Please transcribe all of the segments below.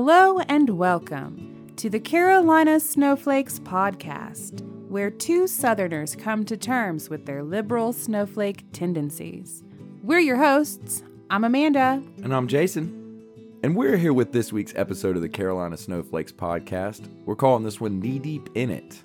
Hello and welcome to the Carolina Snowflakes podcast, where two Southerners come to terms with their liberal snowflake tendencies. We're your hosts. I'm Amanda. And I'm Jason. And we're here with this week's episode of the Carolina Snowflakes podcast. We're calling this one Knee Deep in It.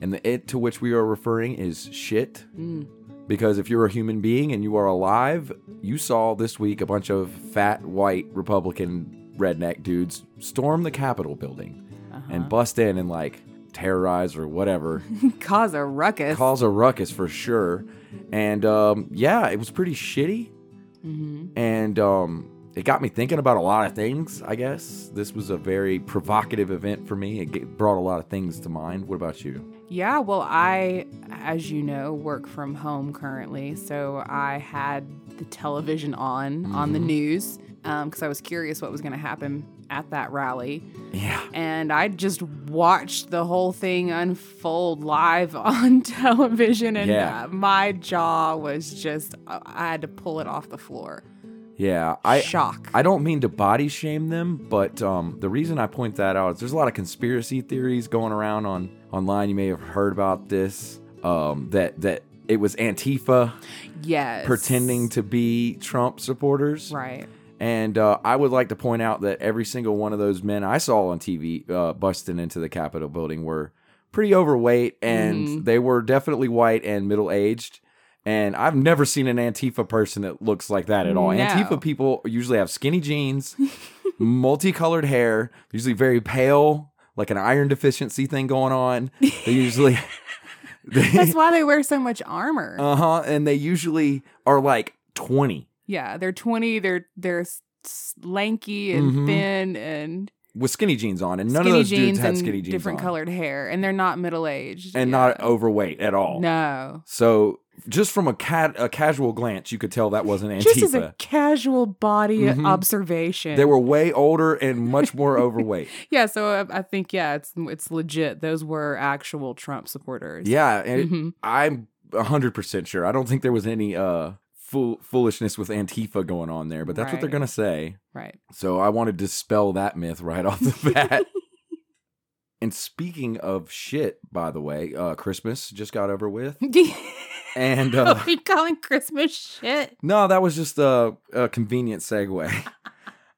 And the it to which we are referring is shit. Mm. Because if you're a human being and you are alive, you saw this week a bunch of fat, white, Republican redneck dudes storm the Capitol building and bust in and like terrorize or whatever. Cause a ruckus. cause a ruckus for sure. And um, yeah, it was pretty shitty. And um, it got me thinking about a lot of things, I guess. This was a very provocative event for me. It brought a lot of things to mind. What about you? Yeah, well, I, as you know, work from home currently. So I had the television on on the news because I was curious what was going to happen at that rally. Yeah. And I just watched the whole thing unfold live on television. And Yeah. uh, my jaw was just, uh, I had to pull it off the floor. Yeah. I, Shock. I don't mean to body shame them, but um, the reason I point that out is there's a lot of conspiracy theories going around on online. You may have heard about this. Um, that that it was Antifa yes. pretending to be Trump supporters. Right. And uh, I would like to point out that every single one of those men I saw on TV uh, busting into the Capitol building were pretty overweight and they were definitely white and middle aged. And I've never seen an Antifa person that looks like that at all. No. Antifa people usually have skinny jeans, multicolored hair, usually very pale, like an iron deficiency thing going on. They usually. That's why they wear so much armor. uh huh. And they usually are like 20 yeah, they're 20, they're they're lanky and Mhm. thin and with skinny jeans on. And none of those jeans dudes had skinny jeans different on. colored hair and they're not middle-aged. and yeah. not overweight at all. No. So just from a cat a casual glance, you could tell that wasn't Antifa. Just as a casual body Mhm. observation. they were way older and much more overweight. Yeah, so uh, I, I think yeah, it's it's legit. Those were actual Trump supporters. Yeah, and it- Mhm. I'm hundred percent sure. I don't think there was any uh fool- foolishness with Antifa going on there, but that's what they're gonna say. Right. So I wanted to dispel that myth right off the bat. and speaking of shit, by the way, uh Christmas just got over with, and uh, Are we calling Christmas shit? No, that was just a, a convenient segue.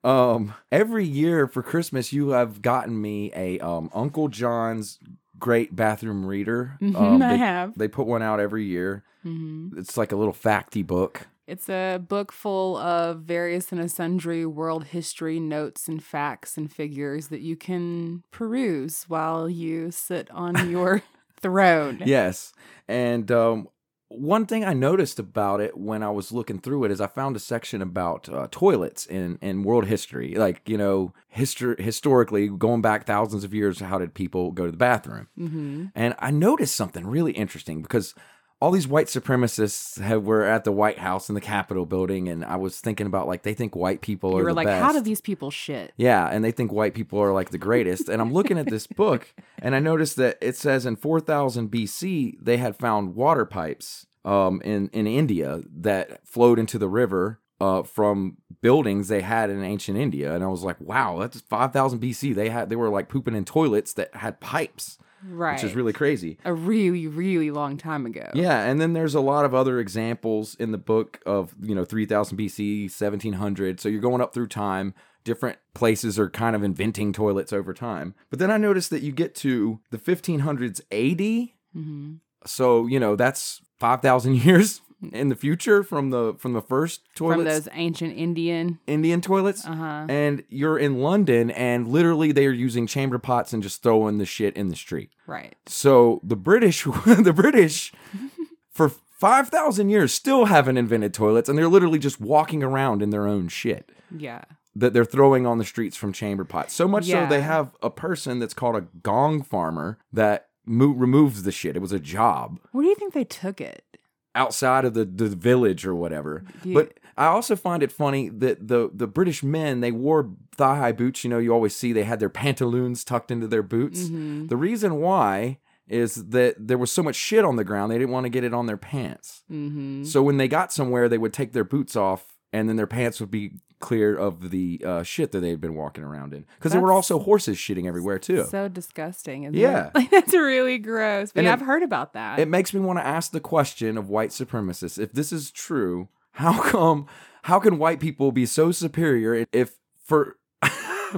um, every year for Christmas, you have gotten me a um, Uncle John's Great Bathroom Reader. Mhm, Um, I they, have. They put one out every year. hmm It's like a little facty book. It's a book full of various and sundry world history notes and facts and figures that you can peruse while you sit on your throne. Yes, and um, one thing I noticed about it when I was looking through it is I found a section about uh, toilets in, in world history. Like you know, histor- historically, going back thousands of years, how did people go to the bathroom? hmm And I noticed something really interesting because all these white supremacists have, were at the White House in the Capitol building, and I was thinking about like they think white people You are were like, best. how do these people shit? Yeah, and they think white people are like the greatest. and I'm looking at this book, and I noticed that it says in 4000 BC they had found water pipes um, in in India that flowed into the river. Uh, from buildings they had in ancient India, and I was like, "Wow, that's 5000 BC. They had they were like pooping in toilets that had pipes, Right. which is really crazy." a really, really long time ago. Yeah, and then there's a lot of other examples in the book of, you know, 3000 BC, 1700. So you're going up through time. Different places are kind of inventing toilets over time. But then I noticed that you get to the 1500s AD. hmm So, you know, that's 5000 years in the future from the from the first toilets From those ancient Indian. Indian toilets. Uh huh. And you're in London and literally they are using chamber pots and just throwing the shit in the street. Right. So the British, the British, for five thousand years still haven't invented toilets, and they're literally just walking around in their own shit Yeah. that they're throwing on the streets from chamber pots. So much Yeah. so they have a person that's called a gong farmer that mo- removes the shit. It was a job Where do you think they took it? Outside of the, the village or whatever. You- But I also find it funny that the the British men they wore thigh high boots. You know, you always see they had their pantaloons tucked into their boots. Mhm. The reason why is that there was so much shit on the ground they didn't want to get it on their pants. Mm-hmm. So when they got somewhere, they would take their boots off, and then their pants would be clear of the uh, shit that they'd been walking around in. Because there were also horses shitting everywhere too. So disgusting. Isn't Yeah. It? Like, that's really gross. But And yeah, I've heard about that. It makes me want to ask the question of white supremacists: If this is true, how come? How can white people be so superior if for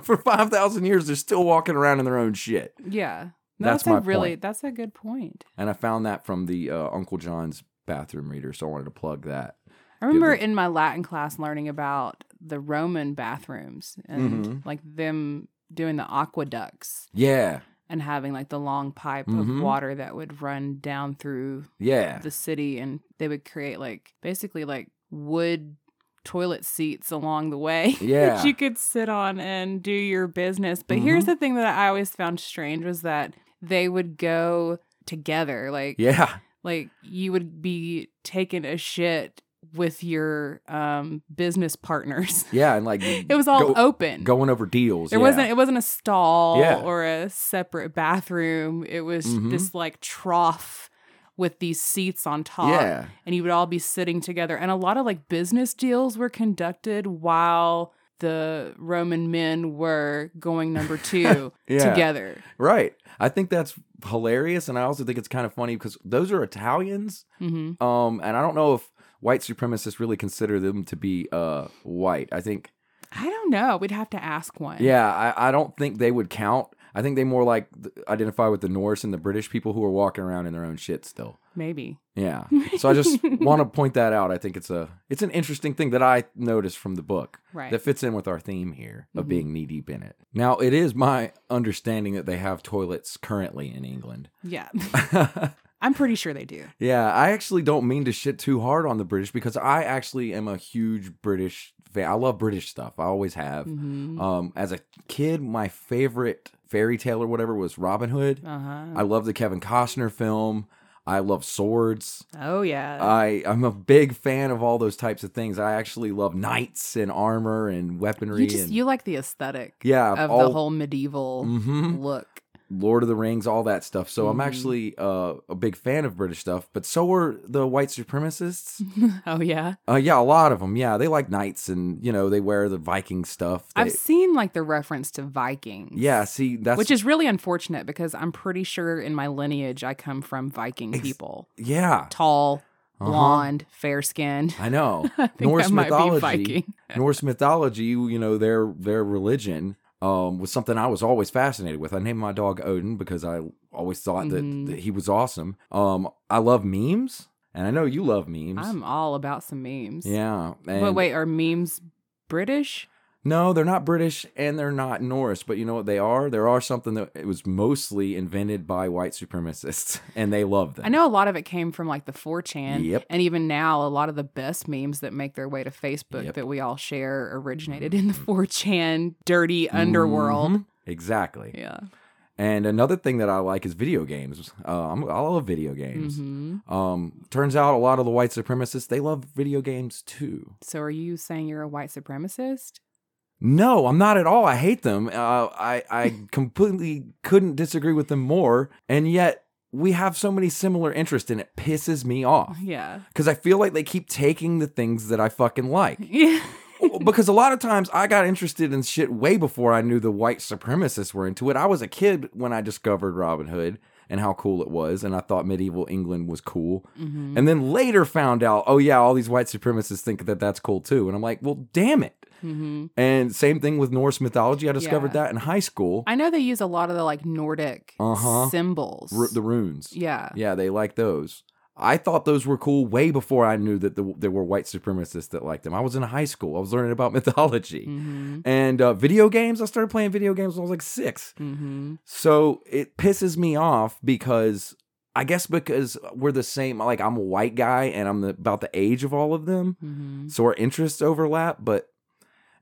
for five thousand years they're still walking around in their own shit? yeah. No, That's that's, my a really point. that's a good point. And I found that from the uh, Uncle John's bathroom reader, so I wanted to plug that. I remember in my Latin class learning about the Roman bathrooms and Mhm. like them doing the aqueducts Yeah, and having like the long pipe Mhm. of water that would run down through yeah, the city and they would create like basically like wood toilet seats along the way Yeah. that you could sit on and do your business. But here's Mm-hmm. the thing that I always found strange was that they would go together. Like yeah, like you would be taking a shit with your um business partners. yeah, and like It was all go- open. going over deals. It yeah. wasn't it wasn't a stall Yeah. or a separate bathroom. It was Mhm. this like trough with these seats on top. Yeah. And you would all be sitting together. And a lot of like business deals were conducted while the Roman men were going number two Yeah. together. Right. I think that's hilarious, and I also think it's kind of funny because those are Italians. hmm Um, and I don't know if white supremacists really consider them to be uh white. I think, I don't know. We'd have to ask one. yeah, I, I don't think they would count. I think they more like identify with the Norse and the British people who are walking around in their own shit still. Maybe. Yeah. So I just want to point that out. I think it's a it's an interesting thing that I noticed from the book Right. that fits in with our theme here of Mhm. being knee deep in it. Now, it is my understanding that they have toilets currently in England. Yeah. I'm pretty sure they do. Yeah, I actually don't mean to shit too hard on the British because I actually am a huge British fan. I love British stuff. I always have. hmm Um, as a kid, my favorite fairy tale or whatever was Robin Hood. Uh huh. I love the Kevin Costner film. I love swords. Oh yeah. I I'm a big fan of all those types of things. I actually love knights and armor and weaponry. you just and, you like the aesthetic yeah, of all, the whole medieval mm-hmm. look. Lord of the Rings, all that stuff. So I'm Mhm. actually uh, a big fan of British stuff. But so are the white supremacists. oh yeah. Uh, yeah, a lot of them. Yeah, they like knights and you know they wear the Viking stuff. They, I've seen like the reference to Vikings. yeah, see that's Which is really unfortunate because I'm pretty sure in my lineage I come from Viking Ex- people. yeah. Tall, Uh-huh. blonde, fair skinned. I know I think Norse mythology. be Viking. Norse mythology. You know their their religion um, was something I was always fascinated with. I named my dog Odin because I always thought Mhm. that, that he was awesome. Um, I love memes, and I know you love memes. I'm all about some memes. yeah, and But wait, are memes British? No, they're not British and they're not Norse, but you know what they are? There are something that it was mostly invented by white supremacists and they love them. I know a lot of it came from like the 4chan. Yep. And even now, a lot of the best memes that make their way to Facebook Yep. that we all share originated in the 4chan dirty underworld. Mhm. Exactly. Yeah. And another thing that I like is video games. Uh, I'm, I love video games. hmm Um, turns out a lot of the white supremacists they love video games too. So are you saying you're a white supremacist? No, I'm not at all. I hate them. Uh, I I completely couldn't disagree with them more, and yet we have so many similar interests, and it pisses me off. Yeah. because I feel like they keep taking the things that I fucking like. Yeah. because a lot of times I got interested in shit way before I knew the white supremacists were into it. I was a kid when I discovered Robin Hood and how cool it was, and I thought medieval England was cool. hmm And then later found out, oh yeah, all these white supremacists think that that's cool too. And I'm like, well, damn it. Hmm And same thing with Norse mythology. I discovered Yeah. that in high school. I know they use a lot of the like Nordic Uh-huh. symbols. Ru- the runes. yeah. Yeah, they like those. I thought those were cool way before I knew that the, there were white supremacists that liked them. I was in high school. I was learning about mythology. hmm And uh, video games, I started playing video games when I was like six. hmm So it pisses me off because I guess because we're the same, like I'm a white guy and I'm the, about the age of all of them. hmm So our interests overlap, but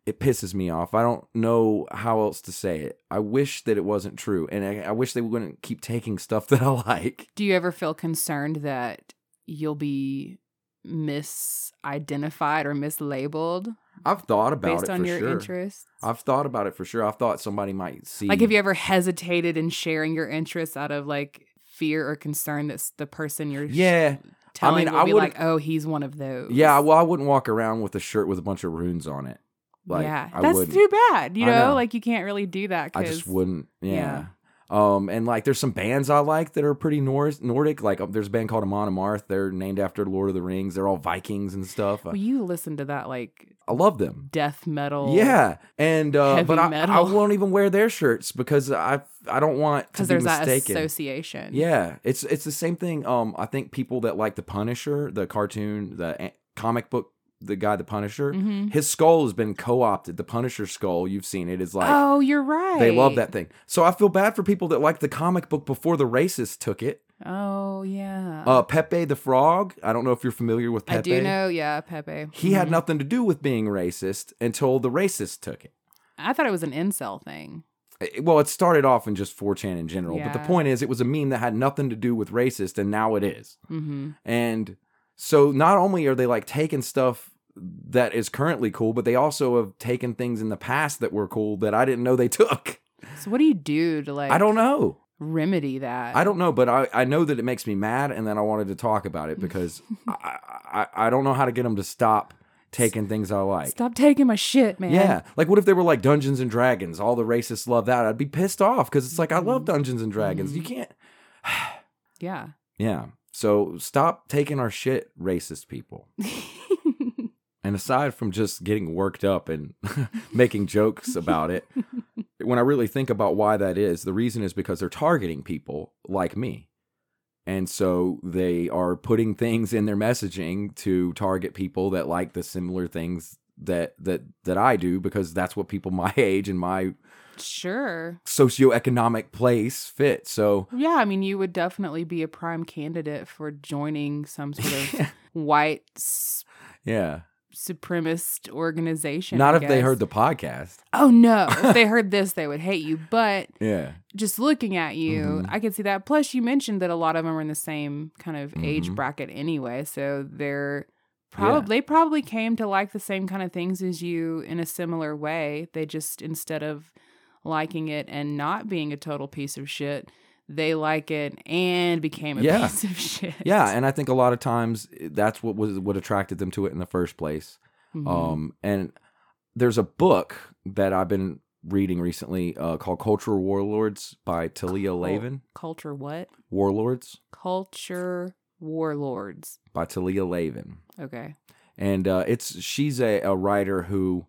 it pisses me off. I don't know how else to say it. I wish that it wasn't true. And I, I wish they wouldn't keep taking stuff that I like. Do you ever feel concerned that you'll be misidentified or mislabeled I've thought about it. based it on your sure. interests? I've thought about it for sure. I've thought somebody might see. Like, have you ever hesitated in sharing your interests out of like fear or concern that the person you're Yeah. telling mean, I wouldn't- like, oh, he's one of those? Yeah, well, I wouldn't walk around with a shirt with a bunch of runes on it. Like, yeah, I that's wouldn't. too bad. You know? know. like you can't really do that. I just wouldn't. Yeah. yeah. Um, and like, there's some bands I like that are pretty Nor- Nordic. Like, um, there's a band called Amon Amarth. They're named after Lord of the Rings. They're all Vikings and stuff. Well, you listen to that like I love them. death metal. Yeah, and uh, but I, I won't even wear their shirts because I I don't want to because be there's that association. Yeah, it's it's the same thing. Um, I think people that like the Punisher, the cartoon, the a- comic book, the guy, the Punisher, Mhm. his skull has been co-opted. The Punisher skull, you've seen it, is like oh, you're right. they love that thing. So I feel bad for people that like the comic book before the racists took it. Oh yeah. Uh, Pepe the Frog. I don't know if you're familiar with Pepe. I do know. Yeah, Pepe. He had Mhm. nothing to do with being racist until the racists took it. I thought it was an incel thing. It- Well, it started off in just 4chan in general, but the point is, it was a meme that had nothing to do with racist, and now it is. hmm And so not only are they like taking stuff that is currently cool, but they also have taken things in the past that were cool that I didn't know they took. So what do you do to like? I don't know. remedy that. I don't know, but I, I know that it makes me mad, and then I wanted to talk about it because I, I I don't know how to get them to stop taking things I like. Stop taking my shit, man. Yeah, like what if they were like Dungeons and Dragons? All the racists love that. I'd be pissed off because it's like I love mm-hmm. Dungeons and Dragons. You mm-hmm. can't. Yeah. Yeah. So stop taking our shit, racist people. And aside from just getting worked up and making jokes about it, when I really think about why that is, the reason is because they're targeting people like me. And so they are putting things in their messaging to target people that like the similar things that that that I do because that's what people my age and my Sure. socioeconomic place fit. So Yeah, I mean, you would definitely be a prime candidate for joining some sort of white yeah. supremacist organization. Not I if they heard the podcast. Oh no! if they heard this, they would hate you. But Yeah. just looking at you, Mhm. I could see that. Plus, you mentioned that a lot of them are in the same kind of age Mhm. bracket anyway, so they're probably they probably came to like the same kind of things as you in a similar way. They just instead of liking it and not being a total piece of shit, they like it and became a Yeah. piece of shit. Yeah, and I think a lot of times eh, that's what was what attracted them to it in the first place. Mhm. Um, and there's a book that I've been reading recently uh, called Cultural Warlords by Talia Cul- Lavin. culture what? Warlords Culture warlords. by Talia Lavin, Okay. and uh, it's she's a, a writer who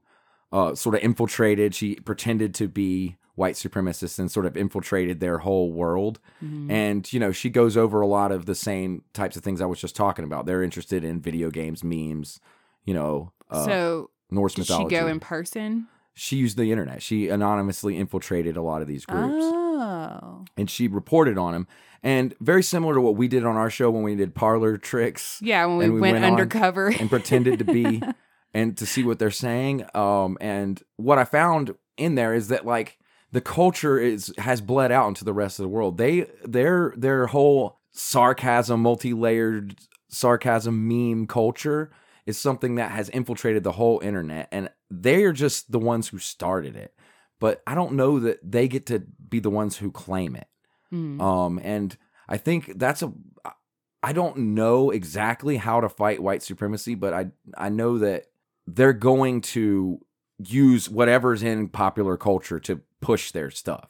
uh, sort of infiltrated. She pretended to be white supremacists and sort of infiltrated their whole world. Mhm. And, you know, she goes over a lot of the same types of things I was just talking about. They're interested in video games, memes, you know, uh, so Norse did she go in person? she used the internet. She anonymously infiltrated a lot of these groups Oh. and she reported on them. And very similar to what we did on our show when we did parlor tricks Yeah, when we, we went undercover. and pretended to be and to see what they're saying. Um, and what I found in there is that like the culture is has bled out into the rest of the world. They their their whole sarcasm, multi-layered sarcasm meme culture is something that has infiltrated the whole internet and they are just the ones who started it. But I don't know that they get to be the ones who claim it. Mm. Um, and I think that's a. I don't know exactly how to fight white supremacy, but I I know that they're going to use whatever's in popular culture to push their stuff,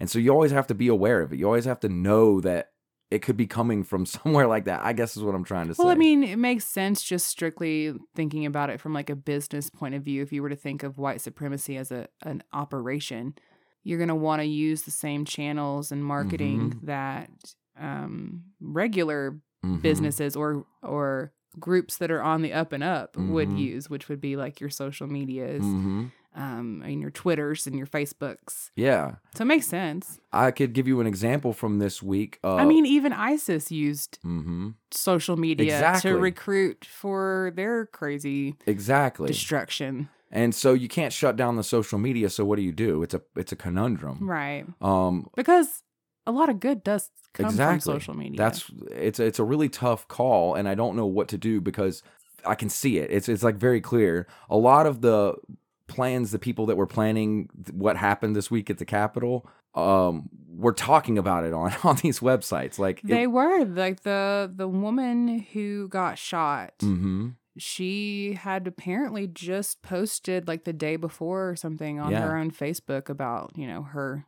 and so you always have to be aware of it. You always have to know that it could be coming from somewhere like that. I guess is what I'm trying to Well, say. Well, I mean, it makes sense just strictly thinking about it from like a business point of view. If you were to think of white supremacy as a an operation, you're going to want to use the same channels and marketing Mm-hmm. that um, regular Mhm. businesses or or groups that are on the up and up would Mhm. use, which would be like your social medias, Mhm. um, and your Twitters and your Facebooks. Yeah, So it makes sense. I could give you an example from this week. Uh, I mean, even ISIS used hmm social media Exactly. to recruit for their crazy exactly. destruction. And so you can't shut down the social media. So what do you do? It's a it's a conundrum. Right. Um, Because a lot of good does come exactly. from social media. That's it's it's a really tough call, and I don't know what to do because I can see it. It's it's like very clear. A lot of the plans, the people that were planning what happened this week at the Capitol, um, were talking about it on on these websites. Like they were like the the woman who got shot. hmm she had apparently just posted like the day before or something on Yeah. her own Facebook about, you know, her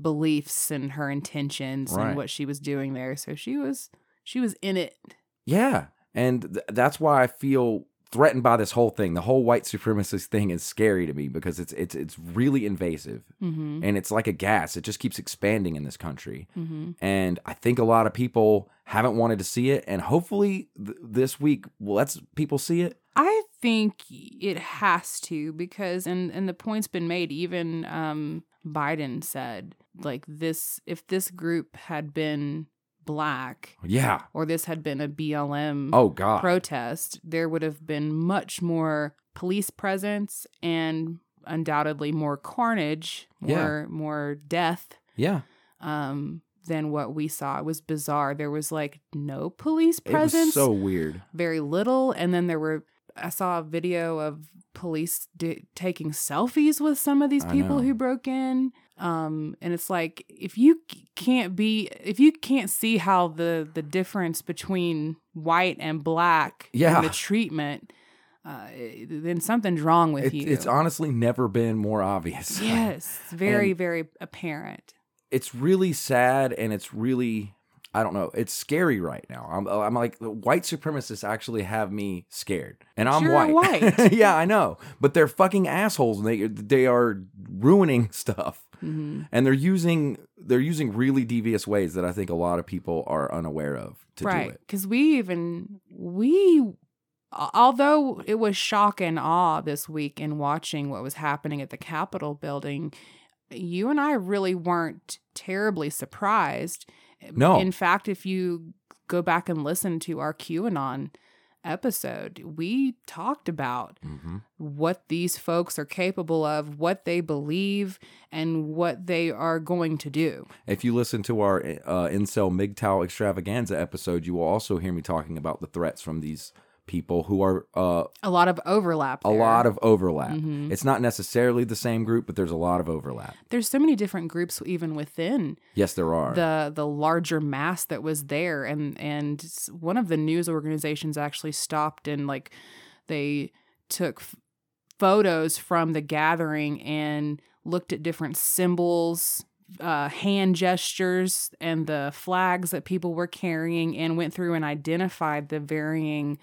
beliefs and her intentions Right. and what she was doing there. So she was she was in it. Yeah. And th- that's why I feel threatened by this whole thing. The whole white supremacist thing is scary to me because it's it's it's really invasive Mm-hmm. and it's like a gas. It just keeps expanding in this country. Mm-hmm. And I think a lot of people haven't wanted to see it and hopefully th- this week lets people see it. I think it has to because and and the point's been made even um Biden said like this if this group had been black Yeah. or this had been a BLM Oh god. protest, there would have been much more police presence and undoubtedly more carnage, Yeah. more more death yeah. um, than what we saw. It was bizarre. There was like no police It was presence, so weird. very little, and then there were. I saw a video of police taking selfies with some of these I people know. who broke in. Um, and it's like if you can't be, if you can't see how the the difference between white and black, Yeah. and the treatment, uh, then something's wrong with It, you. it's honestly never been more obvious. yes, It's very And- very apparent. It's really sad and it's really I don't know. It's scary right now. I'm, I'm like the white supremacists actually have me scared, and I'm You're white. white. yeah, I know, but they're fucking assholes. And they they are ruining stuff, hmm and they're using they're using really devious ways that I think a lot of people are unaware of to do it. because we even we although it was shock and awe this week in watching what was happening at the capitol building you and i really weren't terribly surprised. No. in fact if you go back and listen to our qanon episode we talked about hmm what these folks are capable of what they believe and what they are going to do. If you listen to our uh, incel MGTOW extravaganza episode, you will also hear me talking about the threats from these people who are uh, a lot of overlap a there. lot of overlap. Mhm. It's not necessarily the same group, but there's a lot of overlap. there's so many different groups even within Yes, there are. the the larger mass that was there and and one of the news organizations actually stopped and like they took f- photos from the gathering and looked at different symbols uh, hand gestures and the flags that people were carrying and went through and identified the varying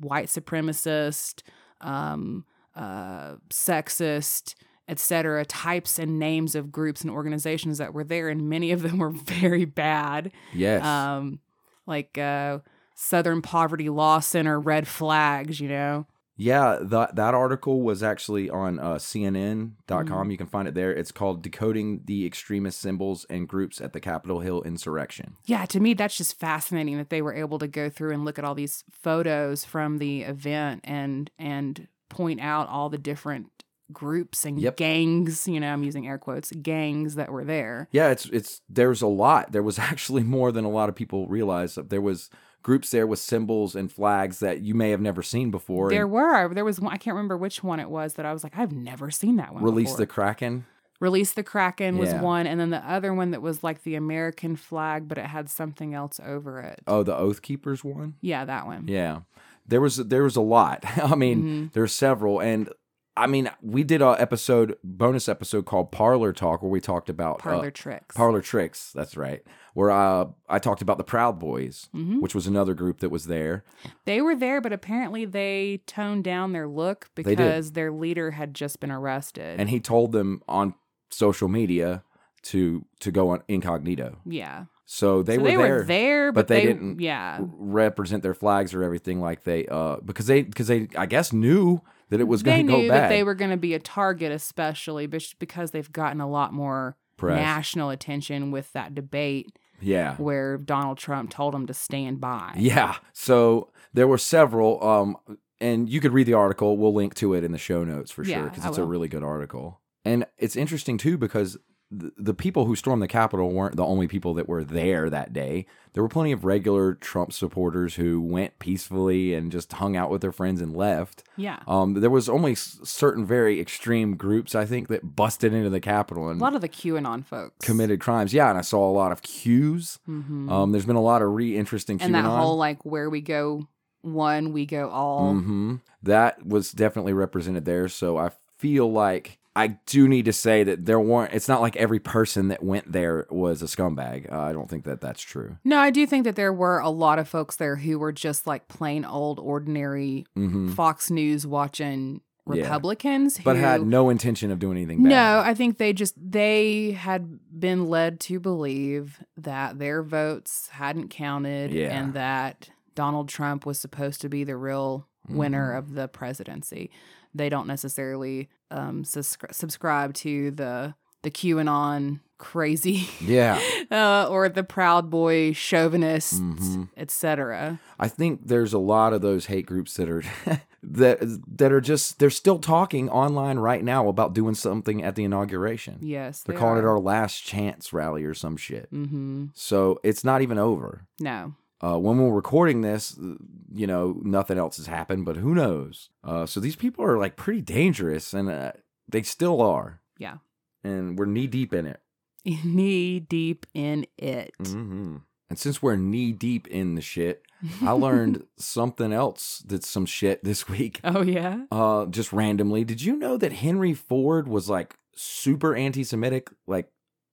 white supremacist um, uh, sexist etc types and names of groups and organizations that were there and many of them were very bad yes. um like uh southern poverty law center red flags you know yeah, that that article was actually on uh, CNN.com. Mm-hmm. You can find it there. It's called "Decoding the Extremist Symbols and Groups at the Capitol Hill Insurrection." yeah to me that's just fascinating that they were able to go through and look at all these photos from the event and and point out all the different groups and Yep. gangs you know i'm using air quotes gangs that were there Yeah, it's it's there's a lot. There was actually more than a lot of people realize. There was groups there with symbols and flags that you may have never seen before. there were there was one i can't remember which one it was that i was like i've never seen that one Release before. the Kraken. Release the Kraken was Yeah. one, and then the other one that was like the American flag, but it had something else over it. Oh, the Oath Keepers one. Yeah, that one. Yeah, there was there was a lot. I mean, Mhm. there's several, and I mean, we did a episode bonus episode called Parlor Talk where we talked about Parlor uh, tricks. Parlor Tricks. That's right. Where uh, I talked about the Proud Boys, Mhm. which was another group that was there. They were there, but apparently they toned down their look because their leader had just been arrested. and he told them on social media to to go on incognito. yeah, So they So were they there, were there, but but, they they, didn't Yeah, represent their flags or everything like they uh because they because they I guess knew that it was going to go knew bad. that they were going to be a target, especially because they've gotten a lot more Press. national attention with that debate yeah. where Donald Trump told them to stand by. Yeah. So there were several um and you could read the article. We'll link to it in the show notes for sure because it's a really good article. And it's interesting too because the, people who stormed the Capitol weren't the only people that were there that day. There were plenty of regular Trump supporters who went peacefully and just hung out with their friends and left. yeah. Um, there was only certain very extreme groups, I think, that busted into the Capitol and A lot of the QAnon folks committed crimes. Yeah, and I saw a lot of Qs. Mhm. Um, there's been a lot of re interesting and that whole like where we go one we go all. hmm That was definitely represented there. So I feel like I do need to say that there weren't. It's not like every person that went there was a scumbag. Uh, I don't think that that's true. No, I do think that there were a lot of folks there who were just like plain old, ordinary hmm Fox News watching Yeah. Republicans But who had no intention of doing anything bad. No, I think they just they had been led to believe that their votes hadn't counted Yeah. and that Donald Trump was supposed to be the real winner Mhm. of the presidency. They don't necessarily um, subscri- subscribe to the the QAnon crazy Yeah. uh, or the Proud Boy chauvinists, Mhm. etc. I think there's a lot of those hate groups that are that that are just they're still talking online right now about doing something at the inauguration. Yes, They're calling it our last chance rally or some shit. Mm-hmm. So it's not even over. No, Uh, when we're recording this, you know, nothing else has happened, but who knows? Uh, so these people are like pretty dangerous, and uh, they still are. Yeah. And we're knee deep in it. knee deep in it. hmm And since we're knee deep in the shit, I learned something else that's some shit this week. Oh yeah. Uh, just randomly. Did you know that Henry Ford was like super anti-Semitic, like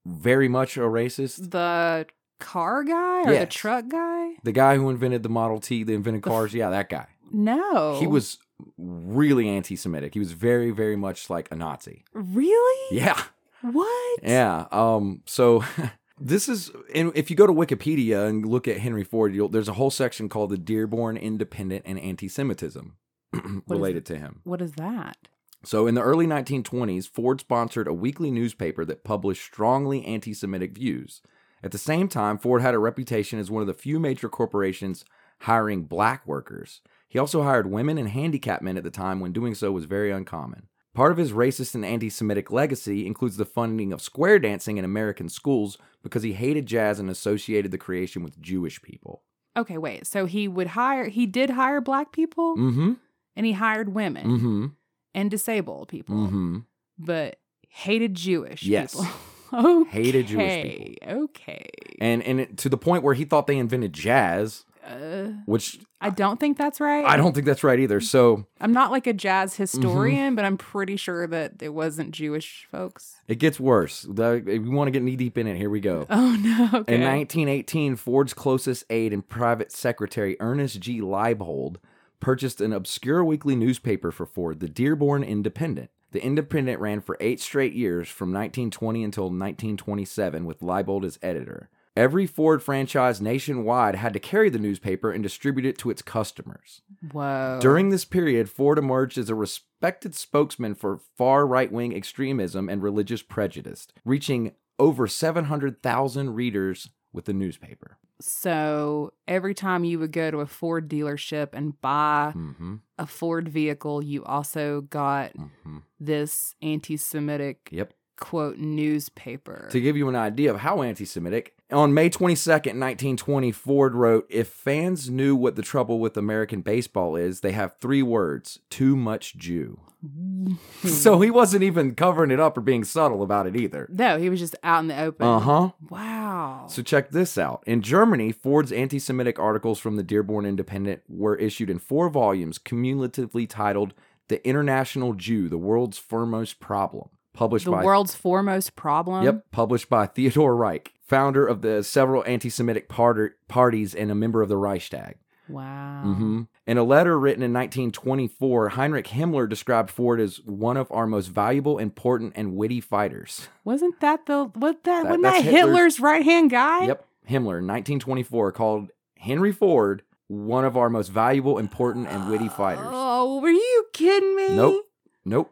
very much a racist? The car guy or the truck guy? The guy who invented the Model T, the invented cars, yeah, that guy. No. He was really anti-Semitic. He was very, very much like a Nazi. Really? Yeah, What? yeah. Um, so this is, and if you go to Wikipedia and look at Henry Ford, you'll, there's a whole section called the Dearborn Independent and Anti-Semitism related to him. What is that? So, in the early 1920s, Ford sponsored a weekly newspaper that published strongly anti Semitic views. At the same time, Ford had a reputation as one of the few major corporations hiring black workers. He also hired women and handicapped men at the time when doing so was very uncommon. Part of his racist and anti Semitic legacy includes the funding of square dancing in American schools because he hated jazz and associated the creation with Jewish people. Okay, wait. So he would hire he did hire black people Mm hmm. and he hired women Mm hmm. and disabled people, Mm hmm. but hated Jewish Yes. people. okay. Hated Jewish people. Okay. And, and it, to the point where he thought they invented jazz, Uh, which I don't think that's right. I don't think that's right either. So I'm not like a jazz Mm-hmm. historian, but I'm pretty sure that it wasn't Jewish folks. it gets worse. The- you want to get knee deep in it, here we go. Oh no. Okay. In 1918, Ford's closest aide and private secretary, Ernest G. Liebold, purchased an obscure weekly newspaper for Ford, the Dearborn Independent. The Independent ran for eight straight years from 1920 until 1927, with Liebold as editor. Every Ford franchise nationwide had to carry the newspaper and distribute it to its customers. Whoa. During this period, Ford emerged as a respected spokesman for far right wing extremism and religious prejudice, reaching over 700,000 readers with the newspaper. So every time you would go to a Ford dealership and buy Mm-hmm. a Ford vehicle, you also got Mm-hmm. this anti Semitic Yep. quote newspaper. To give you an idea of how anti Semitic, on May 22nd, 1920, Ford wrote If fans knew what the trouble with American baseball is, they have three words too much Jew. so he wasn't even covering it up or being subtle about it either. no, he was just out in the open. Uh huh. Wow. So check this out. In Germany, Ford's anti-Semitic articles from the Dearborn Independent were issued in four volumes, cumulatively titled "The International Jew: The World's Foremost Problem," published by the by world's foremost problem. Yep, published by Theodore Reich, founder of the several anti-Semitic part- parties and a member of the Reichstag. Wow. hmm In a letter written in 1924, Heinrich Himmler described Ford as one of our most valuable, important, and witty fighters. Wasn't that the what that, That- wasn't that Hitler's- Hitler's right hand guy? Yep. Himmler, 1924, called Henry Ford one of our most valuable, important, and witty fighters. Oh, were you kidding me? Nope. Nope.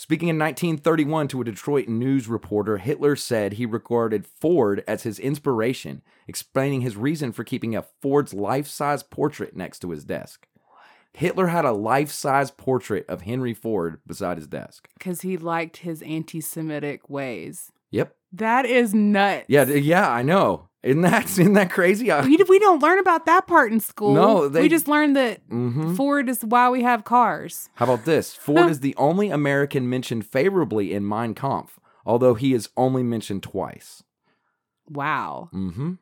Speaking in 1931 to a Detroit news reporter, Hitler said he regarded Ford as his inspiration, explaining his reason for keeping a Ford's life size portrait next to his desk. Hitler had a life size portrait of Henry Ford beside his desk. Because he liked his anti Semitic ways. Yep. That is nuts. Yeah, yeah, I know. Isn't that isn't that crazy? I, We, we don't learn about that part in school. No, they- we just learned that Mhm. Ford is why we have cars. How about this? Ford is the only American mentioned favorably in Mein Kampf, although he is only mentioned twice. Wow. Mm-hmm.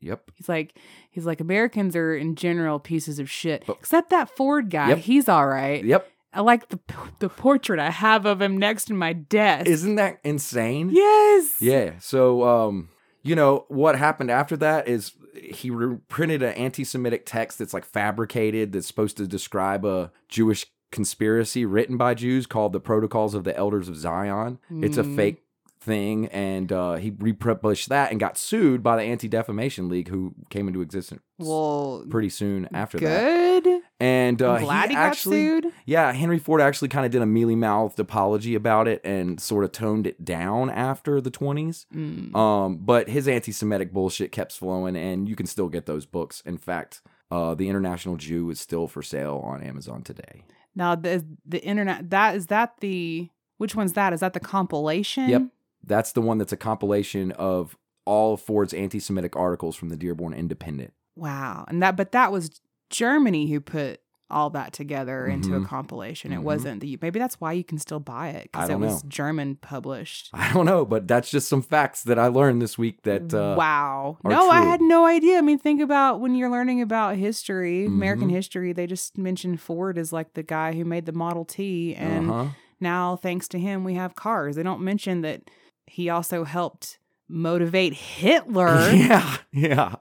Yep. He's like he's like Americans are in general pieces of shit, except that Ford guy. Yep. He's all right. Yep. I like the the portrait I have of him next to my desk. Isn't that insane? yes. Yeah. So, um, you know, what happened after that is he reprinted an anti Semitic text that's like fabricated, that's supposed to describe a Jewish conspiracy written by Jews called the Protocols of the Elders of Zion. It's a Mm. fake thing. And uh, he republished that and got sued by the Anti Defamation League, who came into existence Well, pretty soon after that. good. And uh, I'm glad he, actually, sued. yeah, Henry Ford actually kind of did a mealy mouthed apology about it and sort of toned it down after the 20s. Mm. Um, but his anti Semitic bullshit kept flowing, and you can still get those books. In fact, uh, The International Jew is still for sale on Amazon today. Now the the internet that is that the which one's that? Is that the compilation? Yep. That's the one that's a compilation of all of Ford's anti Semitic articles from the Dearborn Independent. Wow. And that but that was Germany who put all that together into a Mhm. compilation. It Mhm. wasn't the maybe that's why you can still buy it because it was know. German published. I don't know, but that's just some facts that I learned this week that uh, wow. No, I had no idea. I mean, think about when you're learning about history, American Mhm. history, they just mentioned Ford as like the guy who made the Model T. And uh-huh. now, thanks to him, we have cars. They don't mention that he also helped motivate Hitler. yeah, yeah.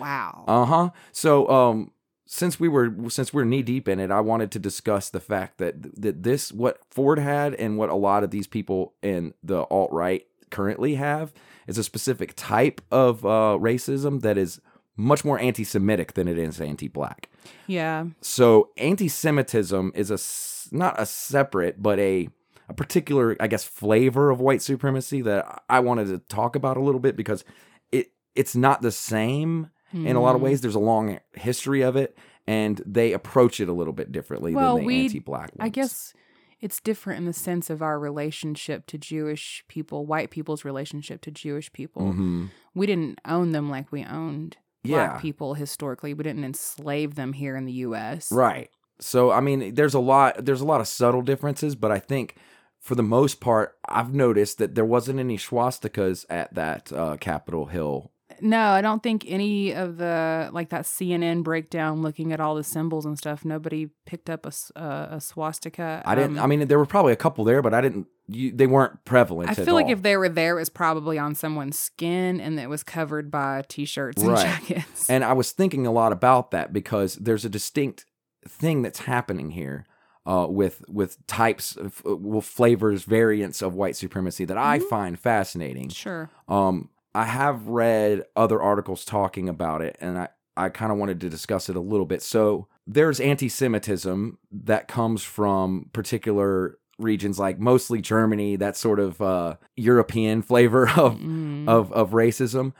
Wow. Uh huh. So, um, since we were since we're knee deep in it, I wanted to discuss the fact that that this what Ford had and what a lot of these people in the alt right currently have is a specific type of uh, racism that is much more anti-Semitic than it is anti-black. yeah. So, anti-Semitism is a not a separate but a a particular, I guess, flavor of white supremacy that I wanted to talk about a little bit because it it's not the same in a lot of Hmm. ways. There's a long history of it, and they approach it a little bit differently Well, than the we- anti-black ones. I guess it's different in the sense of our relationship to Jewish people, white people's relationship to Jewish people. Mhm. We didn't own them like we owned Yeah. black people historically. We didn't enslave them here in the US. Right. So I mean, there's a lot there's a lot of subtle differences, but I think for the most part, I've noticed that there wasn't any swastikas at that uh, Capitol Hill. No, I don't think any of the like that CNN breakdown looking at all the symbols and stuff. Nobody picked up a, s- uh, a swastika. I didn't. Um, I mean, there were probably a couple there, but I didn't. You, they weren't prevalent. I feel like all. if they were there, it was probably on someone's skin and it was covered by t-shirts and Right. jackets. And I was thinking a lot about that because there's a distinct thing that's happening here uh, with with types of uh, well, flavors, variants of white supremacy that I Mhm. find fascinating. sure. Um, I have read other articles talking about it, and I I kind of wanted to discuss it a little bit. So there's anti-Semitism that comes from particular regions, like mostly Germany, that sort of uh, European flavor of Mm. of of racism.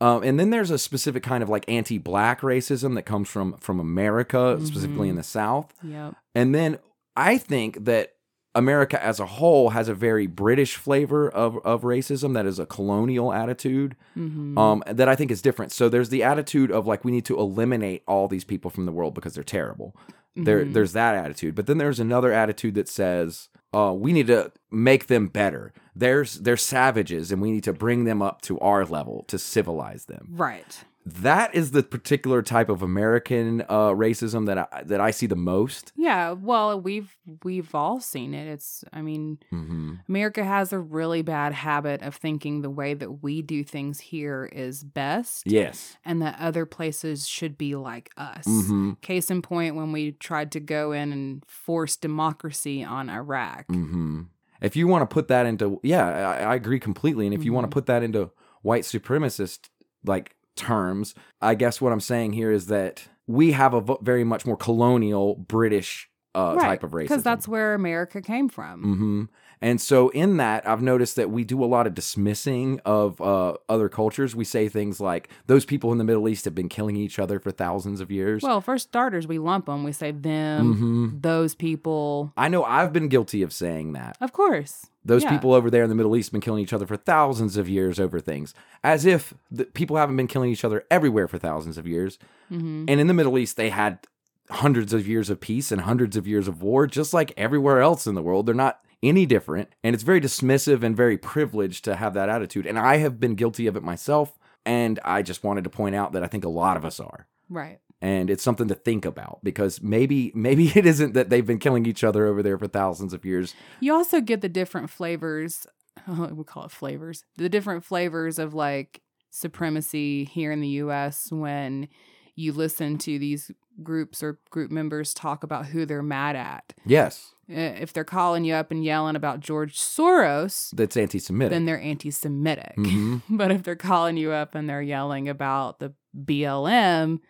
Um, and then there's a specific kind of like anti-black racism that comes from from America, specifically in Mhm. the South. Yep. And then I think that America as a whole has a very British flavor of, of racism that is a colonial attitude hmm um, that I think is different. So there's the attitude of like we need to eliminate all these people from the world because they're terrible. There, Mhm. there's that attitude, but then there's another attitude that says uh, we need to make them better. There's they're savages, and we need to bring them up to our level to civilize them. right. That is the particular type of American uh, racism that I, that I see the most. Yeah. Well, we've we've all seen it. It's. I mean, Mm-hmm. America has a really bad habit of thinking the way that we do things here is best, Yes. and that other places should be like us. Mm-hmm. Case in point, when we tried to go in and force democracy on Iraq. Mm-hmm. If you want to put that into, yeah, I, I agree completely. And if you want to put that into white supremacist like terms, I guess what I'm saying here is that we have a very much more colonial British uh, type of racism. Because that's where America came from. hmm And so in that, I've noticed that we do a lot of dismissing of uh, other cultures. We say things like those people in the Middle East have been killing each other for thousands of years. Well, for starters, we lump them. We say them, Mhm. those people. I know I've been guilty of saying that. Of course. Those Yeah. people over there in the Middle East have been killing each other for thousands of years over things, as if the people haven't been killing each other everywhere for thousands of years. hmm And in the Middle East, they had hundreds of years of peace and hundreds of years of war, just like everywhere else in the world. They're not any different. And it's very dismissive and very privileged to have that attitude. And I have been guilty of it myself And I just wanted to point out that I think a lot of us are. Right. And it's something to think about because maybe maybe it isn't that they've been killing each other over there for thousands of years. You also get the different flavors. we call it flavors. The different flavors of like supremacy here in the US when you listen to these groups or group members talk about who they're mad at. Yes, Uh, If they're calling you up and yelling about George Soros, that's anti-Semitic. then they're anti Semitic. Mhm. But if they're calling you up and they're yelling about the BLM,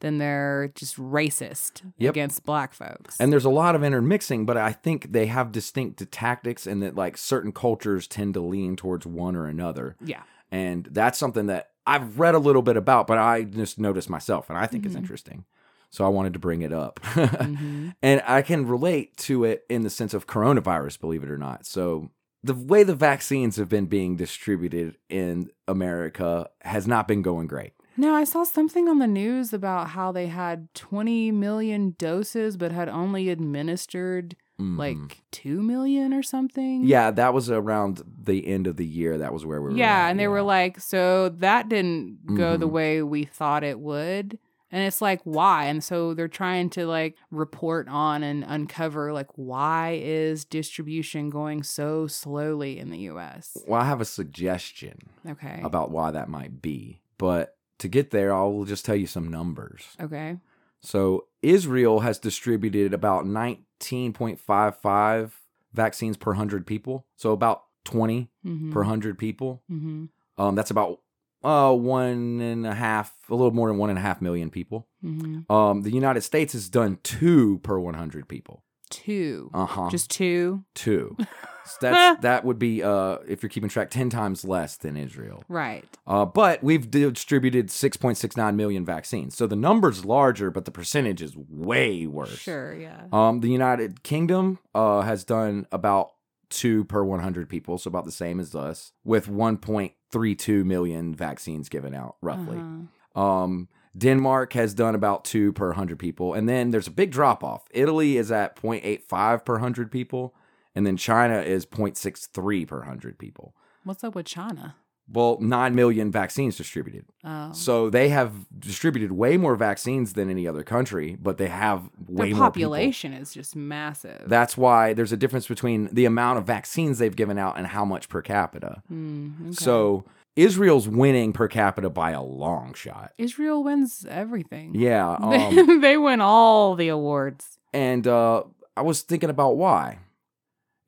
then they're just racist Yep. against black folks. And there's a lot of intermixing, but I think they have distinct tactics and that like certain cultures tend to lean towards one or another. yeah. And that's something that I've read a little bit about, but I just noticed myself and I think it's Mhm. interesting. So I wanted to bring it up. Mhm. And I can relate to it in the sense of coronavirus, believe it or not. So the way the vaccines have been being distributed in America has not been going great. No, I saw something on the news about how they had 20 million doses, but had only administered Mhm. like 2 million or something. yeah, that was around the end of the year. That was where we were. Yeah. at, And they were like, so that didn't go the Mhm. way we thought it would. And it's like, why? And so they're trying to like report on and uncover like why is distribution going so slowly in the US? Well, I have a suggestion Okay. about why that might be. But to get there, I'll just tell you some numbers. Okay. So Israel has distributed about 19.55 vaccines per 100 people. So about 20 Mm-hmm. per 100 people. mm-hmm. Um, that's about uh, one and a half, a little more than one and a half million people. Mm-hmm. Um, the United States has done two per 100 people. Two. Uh huh. Just two. two. So that's that would be uh, if you're keeping track, ten times less than Israel. Right. Uh, but we've distributed 6.69 million vaccines. So the number's larger, but the percentage is way worse. Sure, yeah. Um, the United Kingdom uh, has done about two per 100 people, so about the same as us, with 1.32 million vaccines given out, roughly. Uh-huh. Um, Denmark has done about two per 100 people. And then there's a big drop off. Italy is at 0.85 per 100 people. And then China is 0.63 per 100 people. What's up with China? Well, 9 million vaccines distributed. Oh. So they have distributed way more vaccines than any other country, but they have way Their more population is just massive. That's why there's a difference between the amount of vaccines they've given out and how much per capita. Hmm, okay. So Israel's winning per capita by a long shot. Israel wins everything. Yeah. Um, they win all the awards. and uh, I was thinking about why.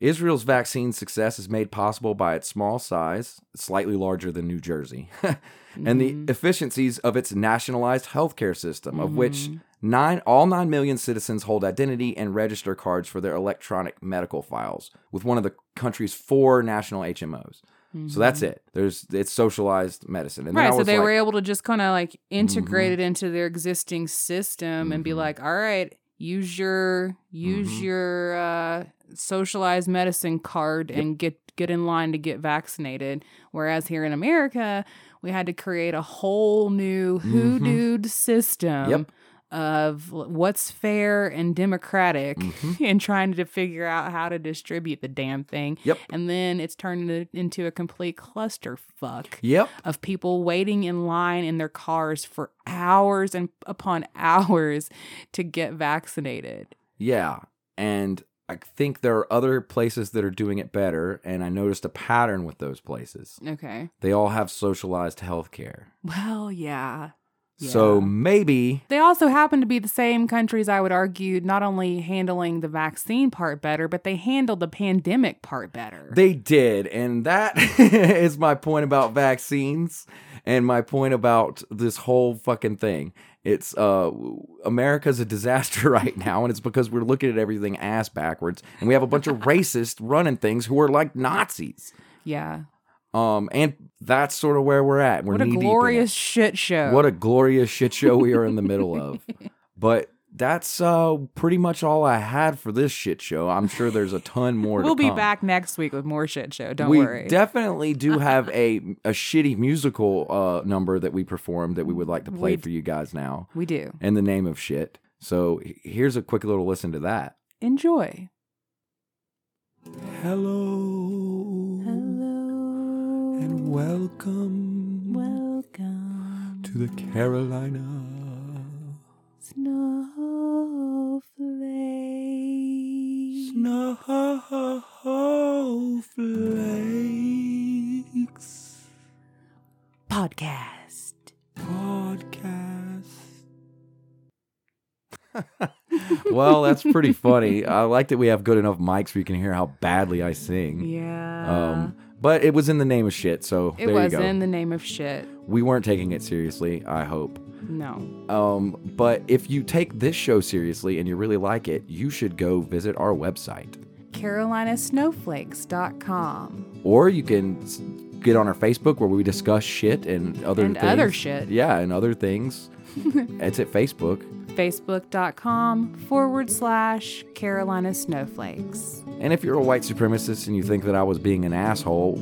Israel's vaccine success is made possible by its small size, slightly larger than New Jersey, and the Mhm. efficiencies of its nationalized healthcare system, of which Mhm. nine all nine million citizens hold identity and register cards for their electronic medical files with one of the country's four national HMOs. So that's it. There's it's socialized medicine. And Mm-hmm. right. So they like, were able to just kind of like integrate Mhm. it into their existing system and be Mhm. like, all right, use your use Mhm. your uh, socialized medicine card and get get in line to get vaccinated. Whereas here in America, we had to create a whole new Mhm. hoodooed system. Yep. Of what's fair and democratic, Mhm. and trying to figure out how to distribute the damn thing. Yep. And then it's turned it into a complete clusterfuck Yep. of people waiting in line in their cars for hours and upon hours to get vaccinated. Yeah. And I think there are other places that are doing it better, and I noticed a pattern with those places. Okay. They all have socialized healthcare. Well, yeah. So maybe They also happen to be the same countries, I would argue, not only handling the vaccine part better, but they handled the pandemic part better. they did. And that is my point about vaccines and my point about this whole fucking thing. It's uh America's a disaster right now, and it's because we're looking at everything ass backwards, and we have a bunch of racists running things who are like Nazis. yeah. Um, and that's sort of where we're at. We're What a knee-deep in it. glorious shit show. What a glorious shit show we are in the middle of. But that's uh pretty much all I had for this shit show. I'm sure there's a ton more. We'll to be come. back next week with more shit show. Don't we worry. We definitely do have a a shitty musical uh number that we performed that we would like to play We- for you guys now we do. in the name of shit. So here's a quick little listen to that. Enjoy. Hello Hello. Welcome Welcome. Welcome, to the Carolina snowflake. Snowflakes Podcast. podcast. well, that's pretty funny. I like that we have good enough mics where you can hear how badly I sing. Yeah. Um, but it was in the name of shit, so it there was you go. in the name of shit. we weren't taking it seriously, I hope. No. Um, but if you take this show seriously and you really like it, you should go visit our website. CarolinaSnowflakes.com. Or you can get on our Facebook where we discuss shit and other And things. other shit. Yeah, and other things. it's at Facebook. Facebook.com forward slash Carolina Snowflakes. And if you're a white supremacist and you think that I was being an asshole,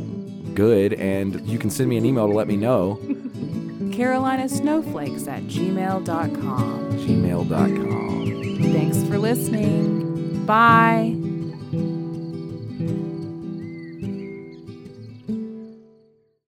good. And you can send me an email to let me know. Carolina Snowflakes at gmail.com. Gmail.com. Thanks for listening. Bye.